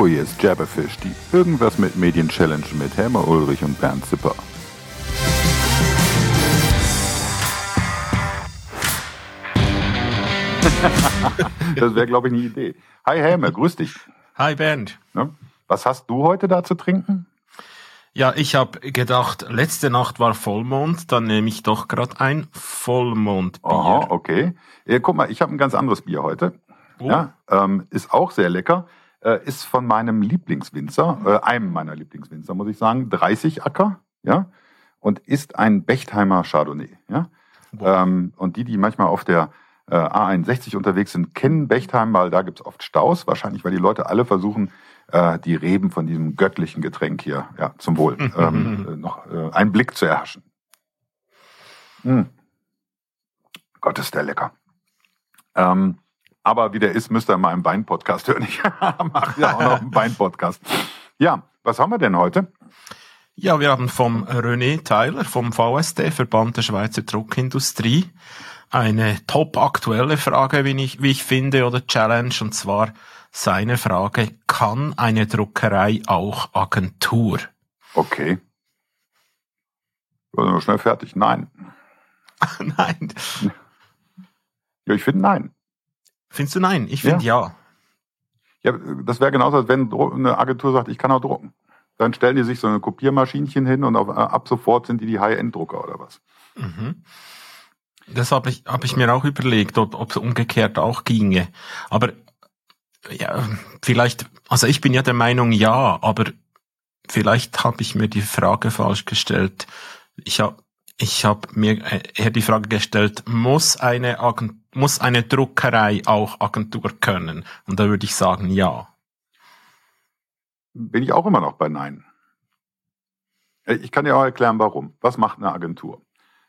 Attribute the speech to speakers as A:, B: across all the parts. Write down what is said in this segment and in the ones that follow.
A: Hallo, hier ist Jabberfish, die Irgendwas mit Medien Challenge mit Helmer Ulrich und Bernd Zipper. das wäre, glaube ich, eine Idee. Hi Helmer, grüß dich.
B: Hi Bernd.
A: Was hast du heute da zu trinken?
B: Ja, ich habe gedacht, letzte Nacht war Vollmond, dann nehme ich doch gerade ein Vollmondbier.
A: Aha, okay. Ja, guck mal, ich habe ein ganz anderes Bier heute. Oh. Ja, ähm, ist auch sehr lecker. Äh, ist von meinem Lieblingswinzer, äh, einem meiner Lieblingswinzer, muss ich sagen, 30 Acker, ja, und ist ein Bechtheimer Chardonnay, ja. Ähm, und die, die manchmal auf der äh, A61 unterwegs sind, kennen Bechtheim, weil da gibt's oft Staus, wahrscheinlich, weil die Leute alle versuchen, äh, die Reben von diesem göttlichen Getränk hier, ja, zum Wohl, ähm, äh, noch äh, einen Blick zu erhaschen. Mm. Gott, ist der lecker. Ähm, aber wie der ist, müsst ihr mal im Wein-Podcast hören. Ich mache ja auch noch einen Wein-Podcast. Ja, was haben wir denn heute?
B: Ja, wir haben vom René Tyler vom VSD, Verband der Schweizer Druckindustrie, eine top aktuelle Frage, wie ich, wie ich finde, oder Challenge, und zwar seine Frage, kann eine Druckerei auch Agentur?
A: Okay. Sind wir schnell fertig? Nein.
B: nein.
A: Ja, ich finde nein.
B: Findest du nein? Ich finde ja.
A: ja. Ja, das wäre genauso, als wenn eine Agentur sagt, ich kann auch drucken. Dann stellen die sich so eine Kopiermaschinchen hin und auf, äh, ab sofort sind die die High-End-Drucker oder was.
B: Mhm. Das habe ich, hab ich mir auch überlegt, ob es umgekehrt auch ginge. Aber ja, vielleicht, also ich bin ja der Meinung ja, aber vielleicht habe ich mir die Frage falsch gestellt. Ich habe ich hab mir eher die Frage gestellt, muss eine, Agent, muss eine Druckerei auch Agentur können? Und da würde ich sagen, ja.
A: Bin ich auch immer noch bei Nein. Ich kann dir auch erklären, warum. Was macht eine Agentur?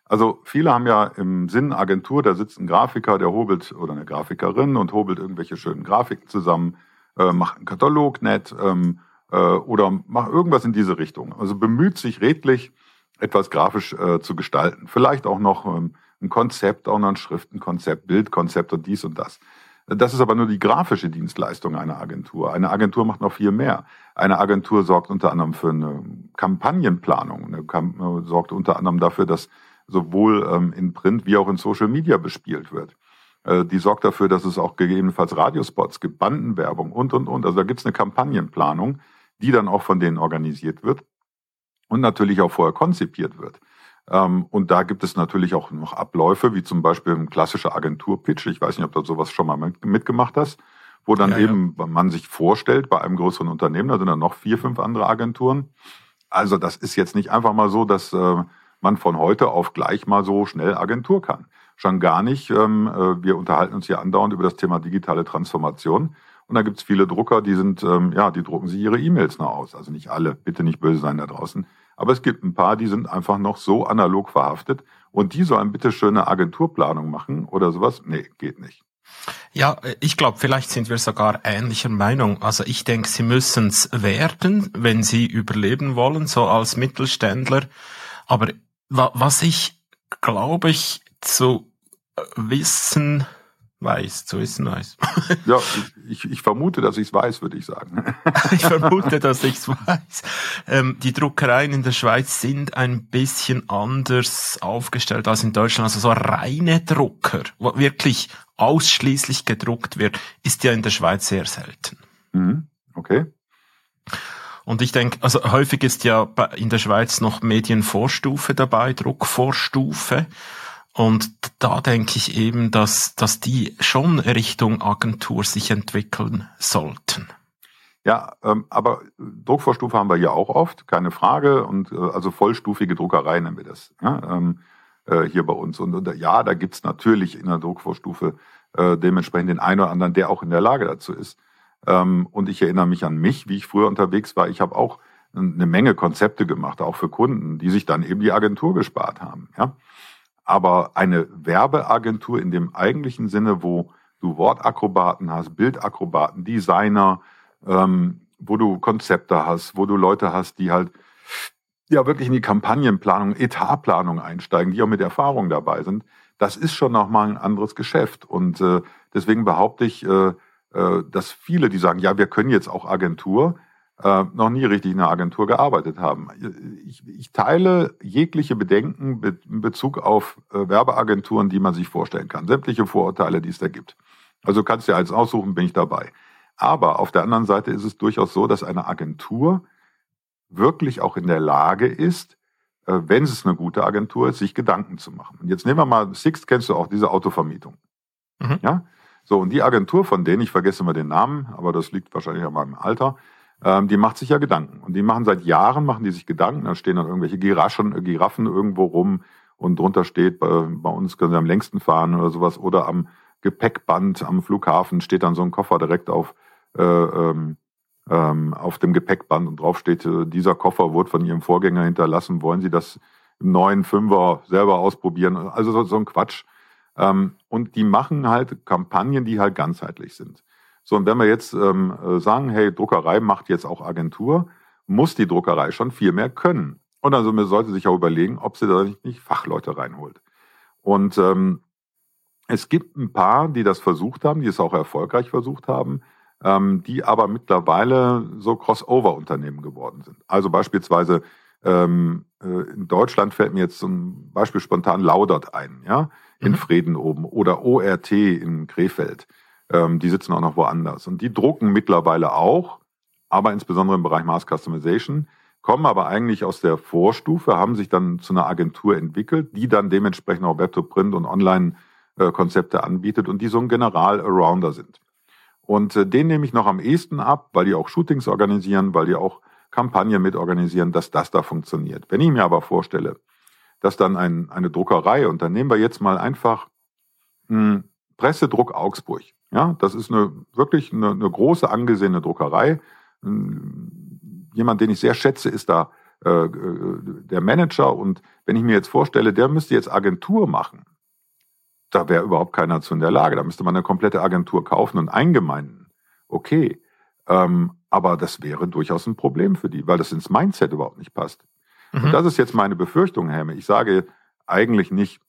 A: Also viele haben ja im Sinn Agentur, da sitzt ein Grafiker, der hobelt oder eine Grafikerin und hobelt irgendwelche schönen Grafiken zusammen, äh, macht einen Katalog nett ähm, äh, oder macht irgendwas in diese Richtung. Also bemüht sich redlich, etwas grafisch äh, zu gestalten. Vielleicht auch noch ähm, ein Konzept, auch noch ein Schriftenkonzept, Bildkonzept und dies und das. Das ist aber nur die grafische Dienstleistung einer Agentur. Eine Agentur macht noch viel mehr. Eine Agentur sorgt unter anderem für eine Kampagnenplanung, eine Kamp äh, sorgt unter anderem dafür, dass sowohl ähm, in Print wie auch in Social Media bespielt wird. Äh, die sorgt dafür, dass es auch gegebenenfalls Radiospots gibt, Bandenwerbung und, und, und. Also da gibt es eine Kampagnenplanung, die dann auch von denen organisiert wird und natürlich auch vorher konzipiert wird. Ähm, und da gibt es natürlich auch noch Abläufe, wie zum Beispiel ein klassischer Agenturpitch. Ich weiß nicht, ob du sowas schon mal mitgemacht hast, wo dann ja, eben ja. man sich vorstellt bei einem größeren Unternehmen, da sind dann noch vier, fünf andere Agenturen. Also das ist jetzt nicht einfach mal so, dass äh, man von heute auf gleich mal so schnell Agentur kann. Schon gar nicht. Ähm, äh, wir unterhalten uns hier andauernd über das Thema digitale Transformation. Und da gibt's viele Drucker, die sind, ähm, ja, die drucken sich ihre E-Mails noch aus. Also nicht alle, bitte nicht böse sein da draußen. Aber es gibt ein paar, die sind einfach noch so analog verhaftet. Und die sollen bitte schöne Agenturplanung machen oder sowas. Nee, geht nicht.
B: Ja, ich glaube, vielleicht sind wir sogar ähnlicher Meinung. Also ich denke, sie müssen es werden, wenn sie überleben wollen, so als Mittelständler. Aber was ich, glaube ich, zu wissen weiß, zu wissen weiß.
A: ja, ich, ich vermute, dass ich es weiß, würde ich sagen.
B: ich vermute, dass ich es weiß. Ähm, die Druckereien in der Schweiz sind ein bisschen anders aufgestellt als in Deutschland. Also so reine Drucker, wo wirklich ausschließlich gedruckt wird, ist ja in der Schweiz sehr selten.
A: Mhm. Okay.
B: Und ich denke, also häufig ist ja in der Schweiz noch Medienvorstufe dabei, Druckvorstufe. Und da denke ich eben, dass, dass die schon Richtung Agentur sich entwickeln sollten.
A: Ja, ähm, aber Druckvorstufe haben wir ja auch oft, keine Frage. Und äh, also vollstufige Druckerei nennen wir das ja, ähm, äh, hier bei uns. Und, und ja, da gibt's natürlich in der Druckvorstufe äh, dementsprechend den einen oder anderen, der auch in der Lage dazu ist. Ähm, und ich erinnere mich an mich, wie ich früher unterwegs war. Ich habe auch eine Menge Konzepte gemacht, auch für Kunden, die sich dann eben die Agentur gespart haben. Ja? Aber eine Werbeagentur in dem eigentlichen Sinne, wo du Wortakrobaten hast, Bildakrobaten, Designer, ähm, wo du Konzepte hast, wo du Leute hast, die halt ja wirklich in die Kampagnenplanung, Etatplanung einsteigen, die auch mit Erfahrung dabei sind, das ist schon nochmal ein anderes Geschäft. Und äh, deswegen behaupte ich, äh, äh, dass viele, die sagen, ja, wir können jetzt auch Agentur, äh, noch nie richtig in einer Agentur gearbeitet haben. Ich, ich teile jegliche Bedenken in Bezug auf äh, Werbeagenturen, die man sich vorstellen kann. Sämtliche Vorurteile, die es da gibt. Also kannst du ja eins aussuchen, bin ich dabei. Aber auf der anderen Seite ist es durchaus so, dass eine Agentur wirklich auch in der Lage ist, äh, wenn es eine gute Agentur ist, sich Gedanken zu machen. Und jetzt nehmen wir mal, Sixt kennst du auch, diese Autovermietung. Mhm. Ja? So, und die Agentur von denen, ich vergesse immer den Namen, aber das liegt wahrscheinlich an meinem Alter, ähm, die macht sich ja Gedanken. Und die machen seit Jahren, machen die sich Gedanken, da stehen dann irgendwelche Giraschen, Giraffen irgendwo rum und drunter steht, bei, bei uns können sie am längsten fahren oder sowas, oder am Gepäckband am Flughafen steht dann so ein Koffer direkt auf, äh, ähm, ähm, auf dem Gepäckband und drauf steht, äh, dieser Koffer wurde von Ihrem Vorgänger hinterlassen, wollen Sie das im neuen Fünfer selber ausprobieren? Also so, so ein Quatsch. Ähm, und die machen halt Kampagnen, die halt ganzheitlich sind. So, und wenn wir jetzt ähm, äh, sagen, hey, Druckerei macht jetzt auch Agentur, muss die Druckerei schon viel mehr können. Und also man sollte sich auch überlegen, ob sie da nicht, nicht Fachleute reinholt. Und ähm, es gibt ein paar, die das versucht haben, die es auch erfolgreich versucht haben, ähm, die aber mittlerweile so Crossover-Unternehmen geworden sind. Also beispielsweise ähm, äh, in Deutschland fällt mir jetzt zum Beispiel spontan Laudert ein, ja, in mhm. Frieden oben oder ORT in Krefeld. Ähm, die sitzen auch noch woanders. Und die drucken mittlerweile auch, aber insbesondere im Bereich Mass Customization, kommen aber eigentlich aus der Vorstufe, haben sich dann zu einer Agentur entwickelt, die dann dementsprechend auch Web-to-Print und Online- äh, anbietet und die so ein General-Arounder sind. Und äh, den nehme ich noch am ehesten ab, weil die auch Shootings organisieren, weil die auch Kampagnen mitorganisieren, dass das da funktioniert. Wenn ich mir aber vorstelle, dass dann ein, eine Druckerei, und dann nehmen wir jetzt mal einfach mh, hm, Pressedruck Augsburg. Ja, das ist eine wirklich eine, eine große angesehene Druckerei. Hm, jemand, den ich sehr schätze, ist da äh, äh, der Manager. Und wenn ich mir jetzt vorstelle, der müsste jetzt Agentur machen, da wäre überhaupt keiner zu in der Lage. Da müsste man eine komplette Agentur kaufen und eingemeinden. Okay. Ähm, aber das wäre durchaus ein Problem für die, weil das ins Mindset überhaupt nicht passt. Mhm. Und das ist jetzt meine Befürchtung, Helme. Ich sage eigentlich nicht,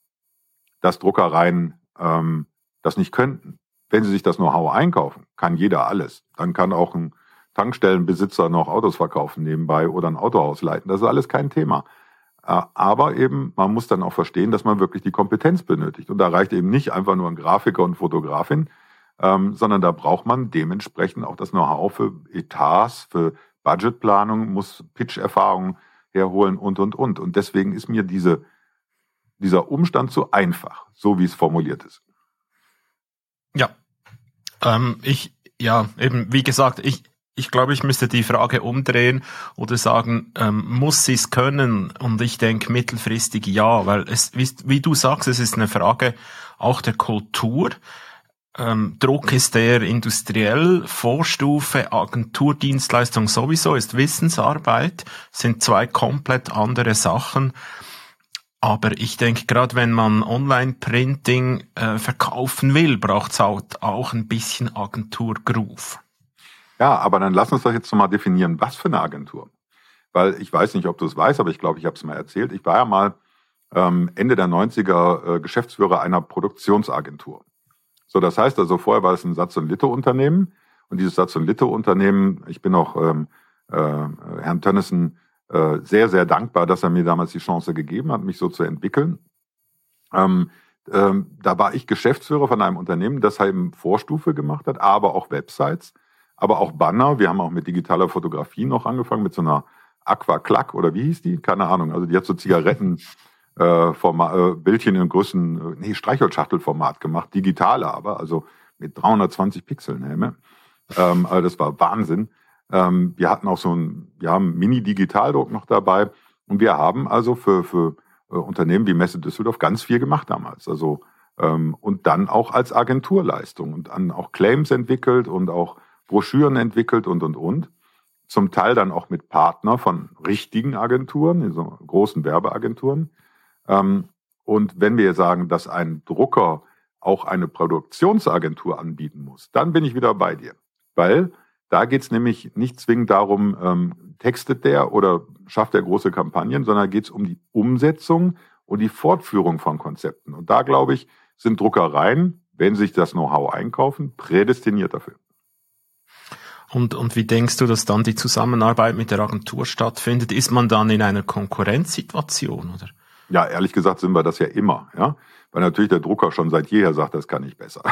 A: dass Druckereien ähm, das nicht könnten. Wenn sie sich das Know-how einkaufen, kann jeder alles. Dann kann auch ein Tankstellenbesitzer noch Autos verkaufen nebenbei oder ein Autohaus leiten. Das ist alles kein Thema. Äh, aber eben, man muss dann auch verstehen, dass man wirklich die Kompetenz benötigt. Und da reicht eben nicht einfach nur ein Grafiker und Fotografin, ähm, sondern da braucht man dementsprechend auch das Know-how für Etats, für Budgetplanung, muss Pitch-Erfahrung herholen und, und, und. Und deswegen ist mir diese, dieser Umstand zu einfach, so wie es formuliert ist.
B: Ja, ähm, ich, ja, eben, wie gesagt, ich, ich glaube, ich müsste die Frage umdrehen oder sagen, ähm, muss sie es können? Und ich denke mittelfristig ja, weil es, wie, wie, du sagst, es ist eine Frage auch der Kultur. Ähm, Druck ist der industriell, Vorstufe, Agenturdienstleistung sowieso, ist Wissensarbeit, sind zwei komplett andere Sachen. Aber ich denke, gerade wenn man Online-Printing äh, verkaufen will, braucht es auch, auch ein bisschen Agentur-Groove.
A: Ja, aber dann lass uns doch jetzt mal definieren, was für eine Agentur. Weil ich weiß nicht, ob du es weißt, aber ich glaube, ich habe es mal erzählt. Ich war ja mal ähm, Ende der 90er äh, Geschäftsführer einer Produktionsagentur. So, das heißt also, vorher war es ein Satz- und Litte-Unternehmen. Und dieses Satz- und Litte-Unternehmen, ich bin auch ähm, äh, Herrn Tönnissen äh, sehr, sehr dankbar, dass er mir damals die Chance gegeben hat, mich so zu entwickeln. Ähm, ähm, da war ich Geschäftsführer von einem Unternehmen, das eben Vorstufe gemacht hat, aber auch Websites aber auch Banner. Wir haben auch mit digitaler Fotografie noch angefangen, mit so einer Aqua-Clack oder wie hieß die? Keine Ahnung. Also die hat so Zigaretten. Äh, Format, äh, Bildchen in größten, äh, nee, Streichholzschachtelformat gemacht, digitale aber, also mit 320 Pixeln, Helme. Ähm, also das war Wahnsinn. Ähm, wir hatten auch so ein, wir haben Mini-Digitaldruck noch dabei und wir haben also für, für äh, Unternehmen wie Messe Düsseldorf ganz viel gemacht damals. Also ähm, und dann auch als Agenturleistung und dann auch Claims entwickelt und auch Broschüren entwickelt und, und, und. Zum Teil dann auch mit Partner von richtigen Agenturen, so großen Werbeagenturen. Ähm, und wenn wir sagen, dass ein Drucker auch eine Produktionsagentur anbieten muss, dann bin ich wieder bei dir. Weil da geht es nämlich nicht zwingend darum, ähm, textet der oder schafft er große Kampagnen, sondern geht es um die Umsetzung und die Fortführung von Konzepten. Und da glaube ich, sind Druckereien, wenn sich das Know-how einkaufen, prädestiniert dafür.
B: Und, und wie denkst du, dass dann die Zusammenarbeit mit der Agentur stattfindet? Ist man dann in einer Konkurrenzsituation, oder?
A: Ja, ehrlich gesagt sind wir das ja immer, ja. Weil natürlich der Drucker schon seit jeher sagt, das kann ich besser.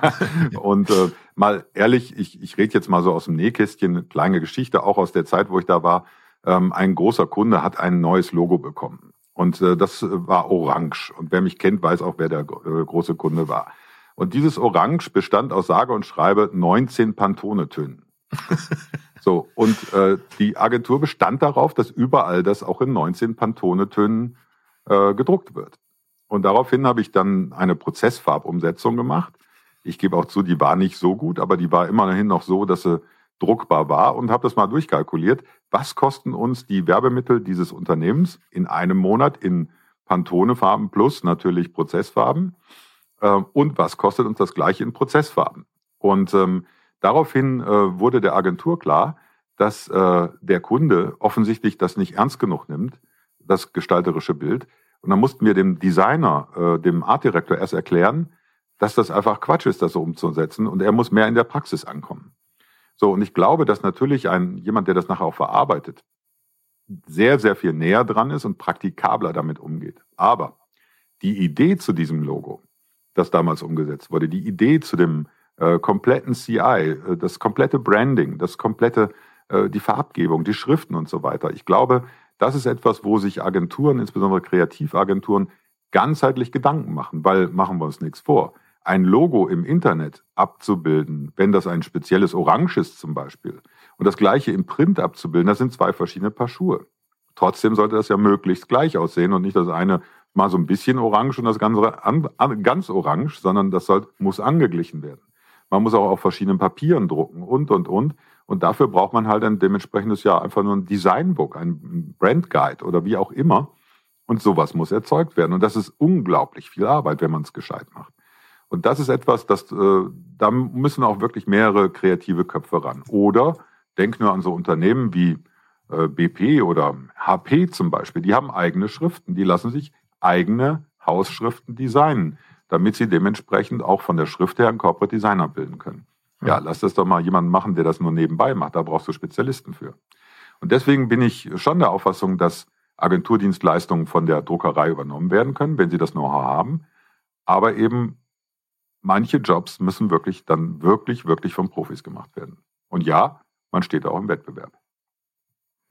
A: und äh, mal ehrlich, ich, ich rede jetzt mal so aus dem Nähkästchen, eine kleine Geschichte, auch aus der Zeit, wo ich da war. Ähm, ein großer Kunde hat ein neues Logo bekommen. Und äh, das war orange. Und wer mich kennt, weiß auch, wer der äh, große Kunde war. Und dieses Orange bestand aus sage und schreibe 19 Pantone-Tönen. so, und äh, die Agentur bestand darauf, dass überall das auch in 19 Pantone-Tönen äh, gedruckt wird. Und daraufhin habe ich dann eine Prozessfarbumsetzung gemacht. Ich gebe auch zu, die war nicht so gut, aber die war immerhin noch so, dass sie druckbar war und habe das mal durchkalkuliert. Was kosten uns die Werbemittel dieses Unternehmens in einem Monat in Pantone-Farben plus natürlich Prozessfarben? Äh, und was kostet uns das gleiche in Prozessfarben? Und ähm, daraufhin äh, wurde der Agentur klar, dass äh, der Kunde offensichtlich das nicht ernst genug nimmt, das gestalterische Bild. Und dann mussten wir dem Designer, äh, dem Artdirektor erst erklären, dass das einfach Quatsch ist, das so umzusetzen und er muss mehr in der Praxis ankommen. So, und ich glaube, dass natürlich ein, jemand, der das nachher auch verarbeitet, sehr, sehr viel näher dran ist und praktikabler damit umgeht. Aber die Idee zu diesem Logo, das damals umgesetzt wurde, die Idee zu dem äh, kompletten CI, äh, das komplette Branding, das komplette, äh, die Farbgebung, die Schriften und so weiter. Ich glaube, das ist etwas, wo sich Agenturen, insbesondere Kreativagenturen, ganzheitlich Gedanken machen, weil machen wir uns nichts vor. Ein Logo im Internet abzubilden, wenn das ein spezielles Orange ist zum Beispiel, und das gleiche im Print abzubilden, das sind zwei verschiedene Paar Schuhe. Trotzdem sollte das ja möglichst gleich aussehen und nicht das eine mal so ein bisschen orange und das ganze an, an, ganz orange, sondern das soll, muss angeglichen werden. Man muss auch auf verschiedenen Papieren drucken und, und, und. Und dafür braucht man halt ein dementsprechendes, ja, einfach nur ein Designbook, ein Brand Guide oder wie auch immer. Und sowas muss erzeugt werden. Und das ist unglaublich viel Arbeit, wenn man es gescheit macht. Und das ist etwas, das, äh, da müssen auch wirklich mehrere kreative Köpfe ran. Oder denk nur an so Unternehmen wie äh, BP oder HP zum Beispiel. Die haben eigene Schriften. Die lassen sich eigene Hausschriften designen, damit sie dementsprechend auch von der Schrift her einen Corporate Designer bilden können. Ja, lass das doch mal jemanden machen, der das nur nebenbei macht. Da brauchst du Spezialisten für. Und deswegen bin ich schon der Auffassung, dass Agenturdienstleistungen von der Druckerei übernommen werden können, wenn sie das Know-how haben. Aber eben manche Jobs müssen wirklich dann wirklich, wirklich von Profis gemacht werden. Und ja, man steht auch im Wettbewerb.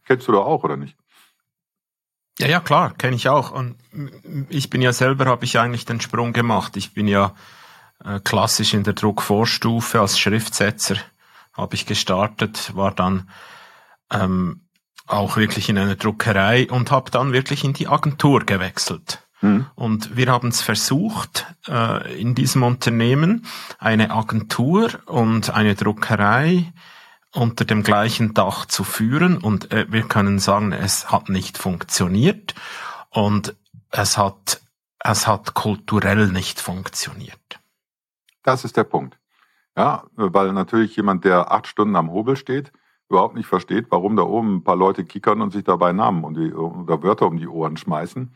A: Kennst du da auch, oder nicht?
B: Ja, ja, klar, kenne ich auch. Und ich bin ja selber, habe ich eigentlich den Sprung gemacht. Ich bin ja klassisch in der Druckvorstufe als Schriftsetzer habe ich gestartet, war dann ähm, auch wirklich in einer Druckerei und habe dann wirklich in die Agentur gewechselt. Mhm. Und wir haben es versucht, äh, in diesem Unternehmen eine Agentur und eine Druckerei unter dem gleichen Dach zu führen. Und äh, wir können sagen, es hat nicht funktioniert und es hat, es hat kulturell nicht funktioniert.
A: Das ist der Punkt. Ja, weil natürlich jemand, der acht Stunden am Hobel steht, überhaupt nicht versteht, warum da oben ein paar Leute kickern und sich dabei Namen und die, oder Wörter um die Ohren schmeißen.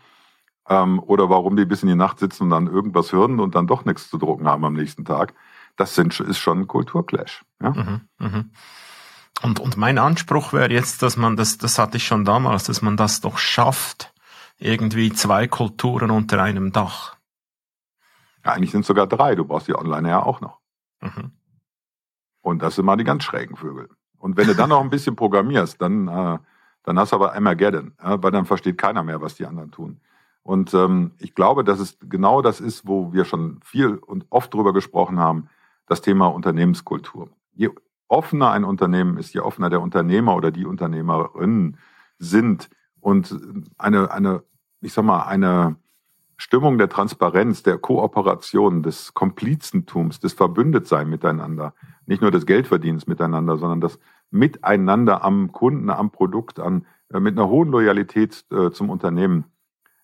A: Ähm, oder warum die bis in die Nacht sitzen und dann irgendwas hören und dann doch nichts zu drucken haben am nächsten Tag. Das sind, ist schon ein Kulturclash. Ja? Mhm,
B: mh. Und, und mein Anspruch wäre jetzt, dass man das, das hatte ich schon damals, dass man das doch schafft, irgendwie zwei Kulturen unter einem Dach.
A: Ja, eigentlich sind es sogar drei. Du brauchst die Online ja auch noch. Mhm. Und das sind mal die ganz schrägen Vögel. Und wenn du dann noch ein bisschen programmierst, dann, äh, dann hast du aber Armageddon, äh, weil dann versteht keiner mehr, was die anderen tun. Und ähm, ich glaube, dass es genau das ist, wo wir schon viel und oft drüber gesprochen haben, das Thema Unternehmenskultur. Je offener ein Unternehmen ist, je offener der Unternehmer oder die Unternehmerinnen sind und eine, eine, ich sag mal, eine Stimmung der Transparenz, der Kooperation, des Komplizentums, des Verbündetsein miteinander, nicht nur des Geldverdienens miteinander, sondern das Miteinander am Kunden, am Produkt, an, äh, mit einer hohen Loyalität äh, zum Unternehmen.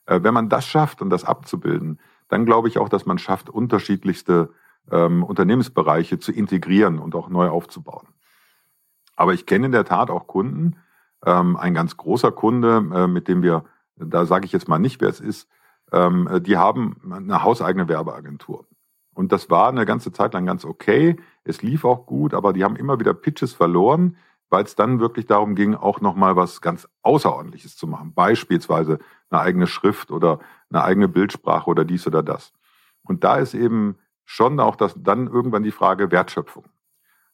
A: Äh, wenn man das schafft und das abzubilden, dann glaube ich auch, dass man schafft, unterschiedlichste ähm, Unternehmensbereiche zu integrieren und auch neu aufzubauen. Aber ich kenne in der Tat auch Kunden, ähm, ein ganz großer Kunde, mit dem wir, da sage ich jetzt mal nicht, wer es ist, ähm, die haben eine hauseigene Werbeagentur. Und das war eine ganze Zeit lang ganz okay. Es lief auch gut, aber die haben immer wieder Pitches verloren, weil es dann wirklich darum ging, auch nochmal was ganz Außerordentliches zu machen. Beispielsweise eine eigene Schrift oder eine eigene Bildsprache oder dies oder das. Und da ist eben schon auch das, dann irgendwann die Frage Wertschöpfung.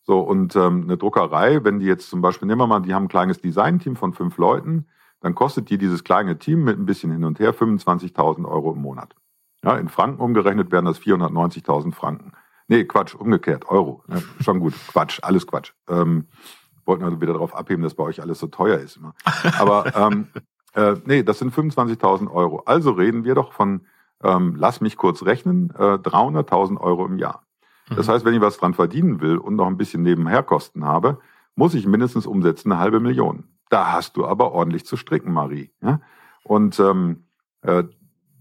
A: So, und ähm, eine Druckerei, wenn die jetzt zum Beispiel, nehmen wir mal, die haben ein kleines Designteam von fünf Leuten, dann kostet die dieses kleine Team mit ein bisschen hin und her 25.000 Euro im Monat. Ja, in Franken umgerechnet wären das 490.000 Franken. Nee, Quatsch, umgekehrt, Euro. Ja, schon gut, Quatsch, alles Quatsch. Ähm, wollten also wieder darauf abheben, dass bei euch alles so teuer ist immer. Aber ähm, äh, nee, das sind 25.000 Euro. Also reden wir doch von, ähm, lass mich kurz rechnen, äh, 300.000 Euro im Jahr. Das mhm. heißt, wenn ich was dran verdienen will und noch ein bisschen Nebenherkosten habe, muss ich mindestens umsetzen eine halbe Million. Da hast du aber ordentlich zu stricken, Marie. Ja? Und ähm, äh,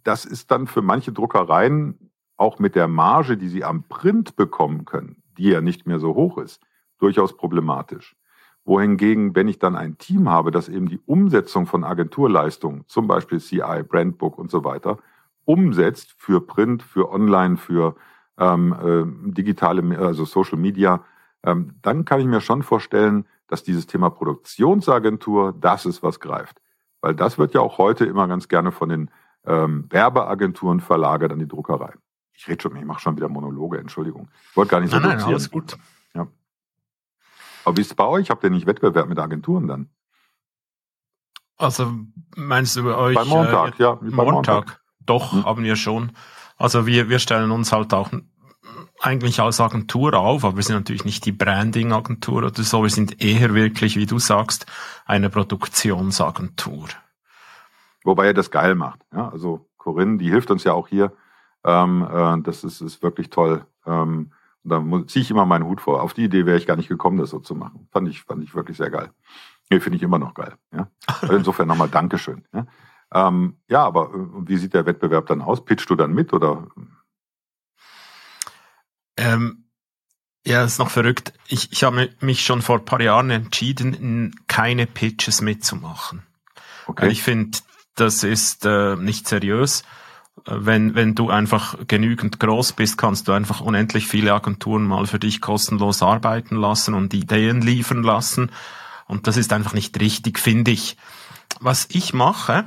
A: das ist dann für manche Druckereien auch mit der Marge, die sie am Print bekommen können, die ja nicht mehr so hoch ist, durchaus problematisch wohingegen, wenn ich dann ein Team habe, das eben die Umsetzung von Agenturleistungen, zum Beispiel CI, Brandbook und so weiter, umsetzt für Print, für Online, für ähm, äh, digitale, also Social Media, ähm, dann kann ich mir schon vorstellen, dass dieses Thema Produktionsagentur das ist, was greift. Weil das wird ja auch heute immer ganz gerne von den ähm, Werbeagenturen verlagert an die Druckerei. Ich rede schon, ich mache schon wieder Monologe, Entschuldigung. Ich wollte gar nicht so
B: nein, nein, alles gut.
A: Aber wie ist es bei euch? Habt ihr nicht Wettbewerb mit Agenturen dann?
B: Also meinst du bei euch?
A: Bei Montag,
B: äh,
A: ja.
B: Montag. Montag. Doch, hm. haben wir schon. Also wir, wir stellen uns halt auch eigentlich als Agentur auf, aber wir sind natürlich nicht die Branding-Agentur oder so. Wir sind eher wirklich, wie du sagst, eine Produktionsagentur.
A: Wobei er das geil macht. Ja, also Corinne, die hilft uns ja auch hier. Ähm, äh, das ist, ist wirklich toll. Ähm, da ziehe ich immer meinen Hut vor. Auf die Idee wäre ich gar nicht gekommen, das so zu machen. Fand ich, fand ich wirklich sehr geil. Nee, finde ich immer noch geil. Ja? Also insofern nochmal Dankeschön. Ja? Ähm, ja, aber äh, wie sieht der Wettbewerb dann aus? Pitchst du dann mit oder?
B: Ähm, ja, ist noch verrückt. Ich, ich habe mich schon vor ein paar Jahren entschieden, keine Pitches mitzumachen. Okay. Ich finde, das ist äh, nicht seriös wenn, wenn du einfach genügend groß bist, kannst du einfach unendlich viele Agenturen mal für dich kostenlos arbeiten lassen und Ideen liefern lassen. Und das ist einfach nicht richtig, finde ich. Was ich mache,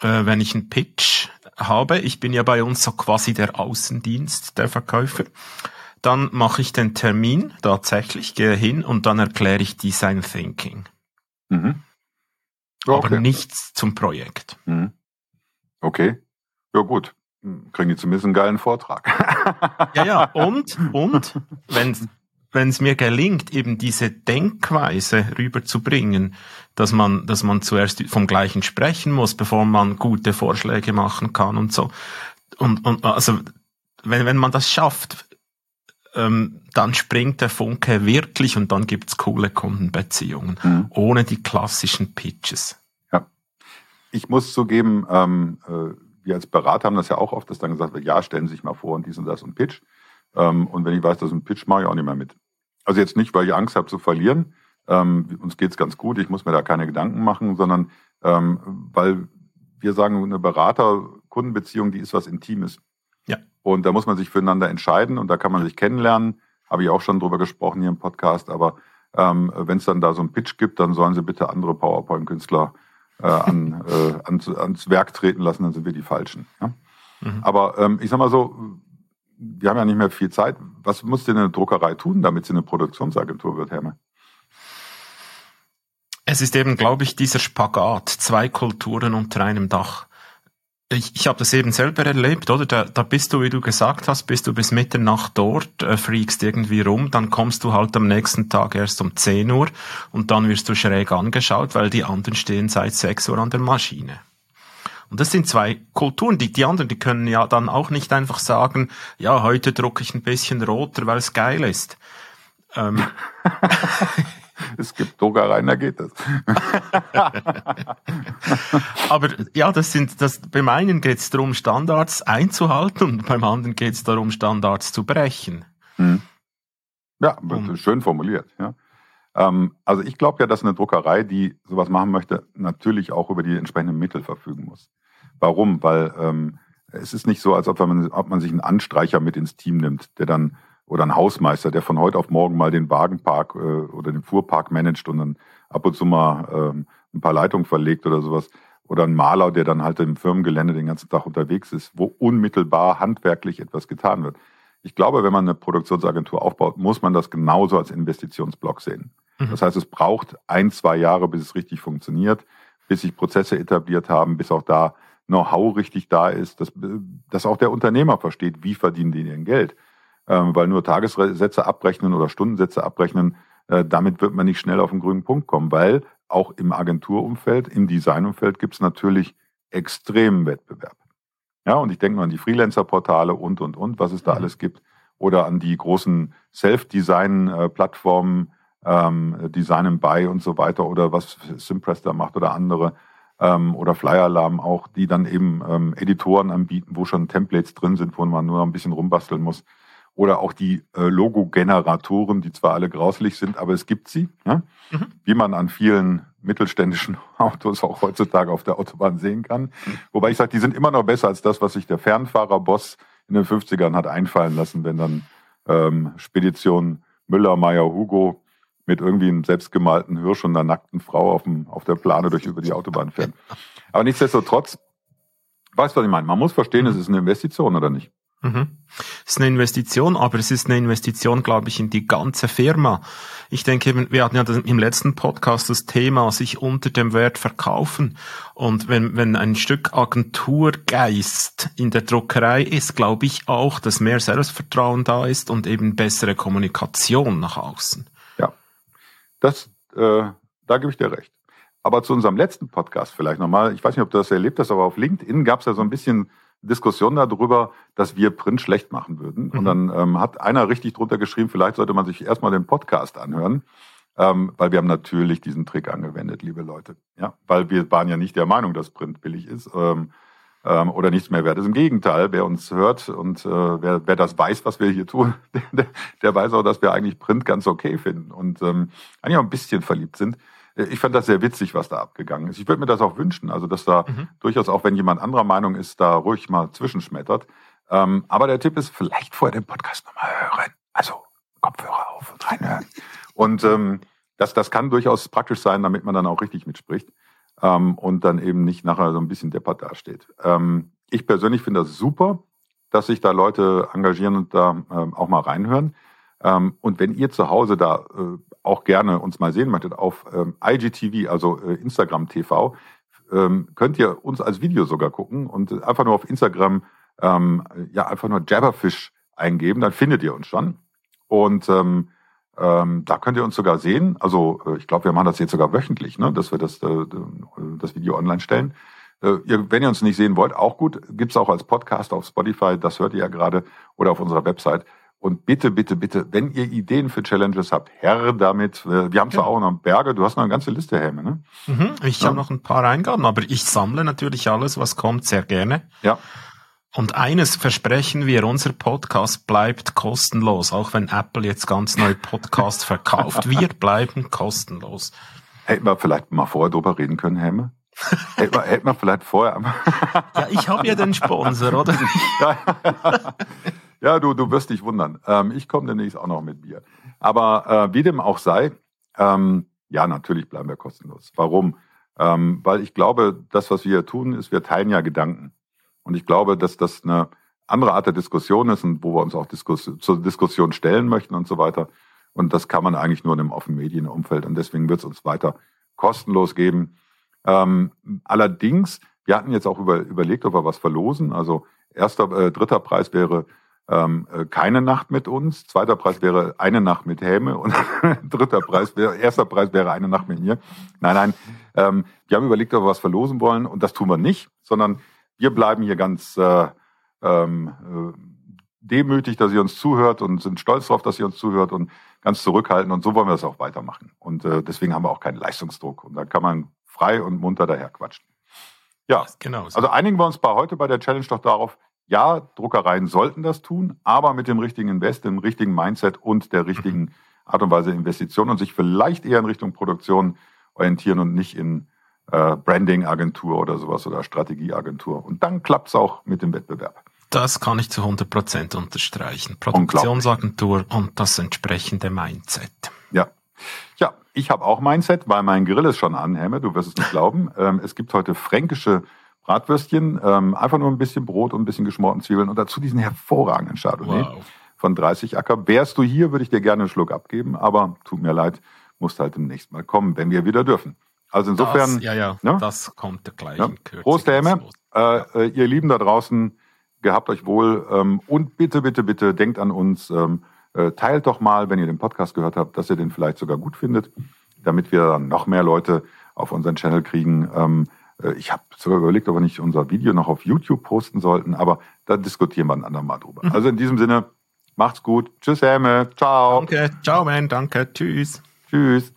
B: äh, wenn ich einen Pitch habe, ich bin ja bei uns so quasi der Außendienst der Verkäufer, dann mache ich den Termin tatsächlich, gehe hin und dann erkläre ich Design Thinking. Mhm. Okay. Aber nichts zum Projekt. Mhm.
A: Okay. Ja gut, kriegen die zumindest einen geilen Vortrag.
B: ja, ja, und, und, wenn wenn es mir gelingt, eben diese Denkweise rüberzubringen, dass man, dass man zuerst vom Gleichen sprechen muss, bevor man gute Vorschläge machen kann und so. Und, und also, wenn, wenn man das schafft, ähm, dann springt der Funke wirklich und dann gibt's coole Kundenbeziehungen, mhm. ohne die klassischen Pitches.
A: Ja. Ich muss zugeben, ähm, äh, wir als Berater haben das ja auch oft, dass dann gesagt wird, ja, stellen Sie sich mal vor und dies und das und Pitch. Ähm, und wenn ich weiß, das ist ein Pitch, mache ich auch nicht mehr mit. Also jetzt nicht, weil ich Angst habe zu verlieren. Ähm, uns geht's ganz gut, ich muss mir da keine Gedanken machen, sondern ähm, weil wir sagen, eine Berater-Kundenbeziehung, die ist was Intimes. Ja. Und da muss man sich füreinander entscheiden und da kann man sich kennenlernen. Habe ich auch schon drüber gesprochen hier im Podcast. Aber ähm, wenn es dann da so einen Pitch gibt, dann sollen sie bitte andere PowerPoint-Künstler äh, an, äh, ans, ans Werk treten lassen, dann sind wir die Falschen. Ja? Mhm. Aber ähm, ich sag mal so, wir haben ja nicht mehr viel Zeit. Was muss denn eine Druckerei tun, damit sie eine Produktionsagentur wird, Herme?
B: Es ist eben, glaube ich, dieser Spagat, zwei Kulturen unter einem Dach ich, ich habe das eben selber erlebt, oder? Da, da bist du, wie du gesagt hast, bist du bis Mitternacht dort, äh, freakst irgendwie rum, dann kommst du halt am nächsten Tag erst um 10 Uhr und dann wirst du schräg angeschaut, weil die anderen stehen seit 6 Uhr an der Maschine. Und das sind zwei Kulturen. Die, die anderen, die können ja dann auch nicht einfach sagen, ja, heute drucke ich ein bisschen roter, weil es geil ist. Ähm,
A: es gibt Druckereien, da geht das.
B: Aber ja, das sind, das, beim einen geht es darum, Standards einzuhalten und beim anderen geht es darum, Standards zu brechen. Hm.
A: Ja, und, schön formuliert. Ja. Ähm, also ich glaube ja, dass eine Druckerei, die sowas machen möchte, natürlich auch über die entsprechenden Mittel verfügen muss. Warum? Weil ähm, es ist nicht so, als ob man, ob man sich einen Anstreicher mit ins Team nimmt, der dann oder ein Hausmeister, der von heute auf morgen mal den Wagenpark äh, oder den Fuhrpark managt und dann ab und zu mal ähm, ein paar Leitungen verlegt oder sowas. Oder ein Maler, der dann halt im Firmengelände den ganzen Tag unterwegs ist, wo unmittelbar handwerklich etwas getan wird. Ich glaube, wenn man eine Produktionsagentur aufbaut, muss man das genauso als Investitionsblock sehen. Mhm. Das heißt, es braucht ein, zwei Jahre, bis es richtig funktioniert, bis sich Prozesse etabliert haben, bis auch da Know-how richtig da ist, dass, dass auch der Unternehmer versteht, wie verdienen die ihr Geld. Ähm, weil nur Tagessätze abrechnen oder Stundensätze abrechnen, äh, damit wird man nicht schnell auf den grünen Punkt kommen, weil auch im Agenturumfeld, im Designumfeld gibt es natürlich extremen Wettbewerb. Ja, und ich denke nur an die Freelancer-Portale und, und, und, was es da mhm. alles gibt. Oder an die großen Self-Design-Plattformen, ähm, Design Buy und so weiter, oder was Simpress da macht oder andere ähm, oder Flyer-Alarm auch, die dann eben ähm, Editoren anbieten, wo schon Templates drin sind, wo man nur noch ein bisschen rumbasteln muss. Oder auch die äh, Logo-Generatoren, die zwar alle grauslich sind, aber es gibt sie, ja? mhm. wie man an vielen mittelständischen Autos auch heutzutage auf der Autobahn sehen kann. Mhm. Wobei ich sage, die sind immer noch besser als das, was sich der Fernfahrer-Boss in den 50ern hat einfallen lassen, wenn dann ähm, Spedition Müller, Meyer, Hugo mit irgendwie einem selbstgemalten Hirsch und einer nackten Frau auf, dem, auf der Plane durch über die Autobahn fährt. Aber nichtsdestotrotz, weißt du, was ich meine? Man muss verstehen, es ist eine Investition oder nicht.
B: Mhm. Es ist eine Investition, aber es ist eine Investition, glaube ich, in die ganze Firma. Ich denke, wir hatten ja im letzten Podcast das Thema, sich unter dem Wert verkaufen. Und wenn, wenn ein Stück Agenturgeist in der Druckerei ist, glaube ich auch, dass mehr Selbstvertrauen da ist und eben bessere Kommunikation nach außen.
A: Das, äh, da gebe ich dir recht. Aber zu unserem letzten Podcast vielleicht nochmal. Ich weiß nicht, ob du das erlebt hast, aber auf LinkedIn gab es ja so ein bisschen Diskussion darüber, dass wir Print schlecht machen würden. Mhm. Und dann ähm, hat einer richtig drunter geschrieben, vielleicht sollte man sich erstmal den Podcast anhören, ähm, weil wir haben natürlich diesen Trick angewendet, liebe Leute. Ja, weil wir waren ja nicht der Meinung, dass Print billig ist. Ähm, ähm, oder nichts mehr wert ist. Im Gegenteil, wer uns hört und äh, wer, wer das weiß, was wir hier tun, der, der weiß auch, dass wir eigentlich Print ganz okay finden und ähm, eigentlich auch ein bisschen verliebt sind. Äh, ich fand das sehr witzig, was da abgegangen ist. Ich würde mir das auch wünschen, also dass da mhm. durchaus auch, wenn jemand anderer Meinung ist, da ruhig mal zwischenschmettert. Ähm, aber der Tipp ist, vielleicht vorher den Podcast nochmal hören. Also Kopfhörer auf und reinhören. Und ähm, das, das kann durchaus praktisch sein, damit man dann auch richtig mitspricht ähm, und dann eben nicht nachher so ein bisschen deppert dasteht. Ähm, ich persönlich finde das super, dass sich da Leute engagieren und da ähm, auch mal reinhören. Ähm, und wenn ihr zu Hause da äh, auch gerne uns mal sehen möchtet auf ähm, IGTV, also äh, Instagram TV, ähm, könnt ihr uns als Video sogar gucken und einfach nur auf Instagram ähm, ja einfach nur Jabberfish eingeben, dann findet ihr uns schon. Und ähm, ähm, da könnt ihr uns sogar sehen. Also äh, ich glaube, wir machen das jetzt sogar wöchentlich, ne, dass wir das, äh, das Video online stellen. Äh, ihr, wenn ihr uns nicht sehen wollt, auch gut. Gibt's auch als Podcast auf Spotify, das hört ihr ja gerade, oder auf unserer Website. Und bitte, bitte, bitte, wenn ihr Ideen für Challenges habt, Herr damit. Wir haben zwar ja. auch noch Berge, du hast noch eine ganze Liste, Helme, ne?
B: Mhm, ich ja. habe noch ein paar Eingaben, aber ich sammle natürlich alles, was kommt, sehr gerne.
A: Ja.
B: Und eines versprechen wir, unser Podcast bleibt kostenlos, auch wenn Apple jetzt ganz neue Podcasts verkauft. Wir bleiben kostenlos.
A: Hätten wir vielleicht mal vorher drüber reden können, Hemme? hätten, wir, hätten wir vielleicht vorher...
B: ja, ich habe ja den Sponsor, oder?
A: ja, du, du wirst dich wundern. Ähm, ich komme demnächst auch noch mit Bier. Aber äh, wie dem auch sei, ähm, ja, natürlich bleiben wir kostenlos. Warum? Ähm, weil ich glaube, das, was wir hier tun, ist, wir teilen ja Gedanken. Und ich glaube, dass das eine andere Art der Diskussion ist und wo wir uns auch Diskus zur Diskussion stellen möchten und so weiter. Und das kann man eigentlich nur in einem offenen Medienumfeld. Und deswegen wird es uns weiter kostenlos geben. Ähm, allerdings, wir hatten jetzt auch über, überlegt, ob wir was verlosen. Also erster, äh, dritter Preis wäre ähm, äh, keine Nacht mit uns. Zweiter Preis wäre eine Nacht mit Häme und dritter Preis wäre, erster Preis wäre eine Nacht mit mir. Nein, nein. Ähm, wir haben überlegt, ob wir was verlosen wollen und das tun wir nicht, sondern wir bleiben hier ganz äh, ähm, äh, demütig, dass ihr uns zuhört und sind stolz darauf, dass ihr uns zuhört und ganz zurückhaltend. Und so wollen wir das auch weitermachen. Und äh, deswegen haben wir auch keinen Leistungsdruck. Und da kann man frei und munter daher quatschen. Ja, genau. So. Also einigen wir uns bei heute bei der Challenge doch darauf, ja, Druckereien sollten das tun, aber mit dem richtigen Invest, dem richtigen Mindset und der richtigen mhm. Art und Weise Investition und sich vielleicht eher in Richtung Produktion orientieren und nicht in äh, Branding-Agentur oder sowas oder Strategieagentur. Und dann klappt's auch mit dem Wettbewerb.
B: Das kann ich zu 100 Prozent unterstreichen. Produktionsagentur und das entsprechende Mindset.
A: Ja. Ja, ich habe auch Mindset, weil mein Grill ist schon an, Hemme, du wirst es nicht glauben. Ähm, es gibt heute fränkische Bratwürstchen, ähm, einfach nur ein bisschen Brot und ein bisschen geschmorten Zwiebeln und dazu diesen hervorragenden Chardonnay wow. von 30 Acker. Wärst du hier, würde ich dir gerne einen Schluck abgeben, aber tut mir leid, musst halt demnächst mal kommen, wenn wir wieder dürfen. Also insofern.
B: Das, ja, ja, ne? das kommt der gleichen
A: ja. Prost, Häme. Äh, äh, ihr Lieben da draußen, gehabt euch wohl ähm, und bitte, bitte, bitte denkt an uns. Ähm, äh, teilt doch mal, wenn ihr den Podcast gehört habt, dass ihr den vielleicht sogar gut findet, damit wir dann noch mehr Leute auf unseren Channel kriegen. Ähm, äh, ich habe sogar überlegt, ob wir nicht unser Video noch auf YouTube posten sollten, aber da diskutieren wir ein andermal drüber. Mhm. Also in diesem Sinne, macht's gut. Tschüss, Helme. Ciao.
B: Danke. Ciao, man. Danke. Tschüss.
A: Tschüss.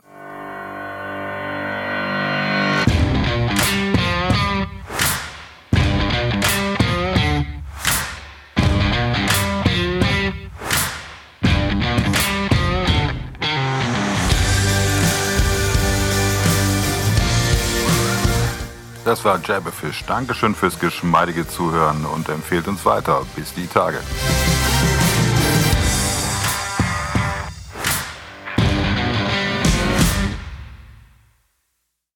A: War Jabberfish. Dankeschön fürs geschmeidige Zuhören und empfehlt uns weiter. Bis die Tage.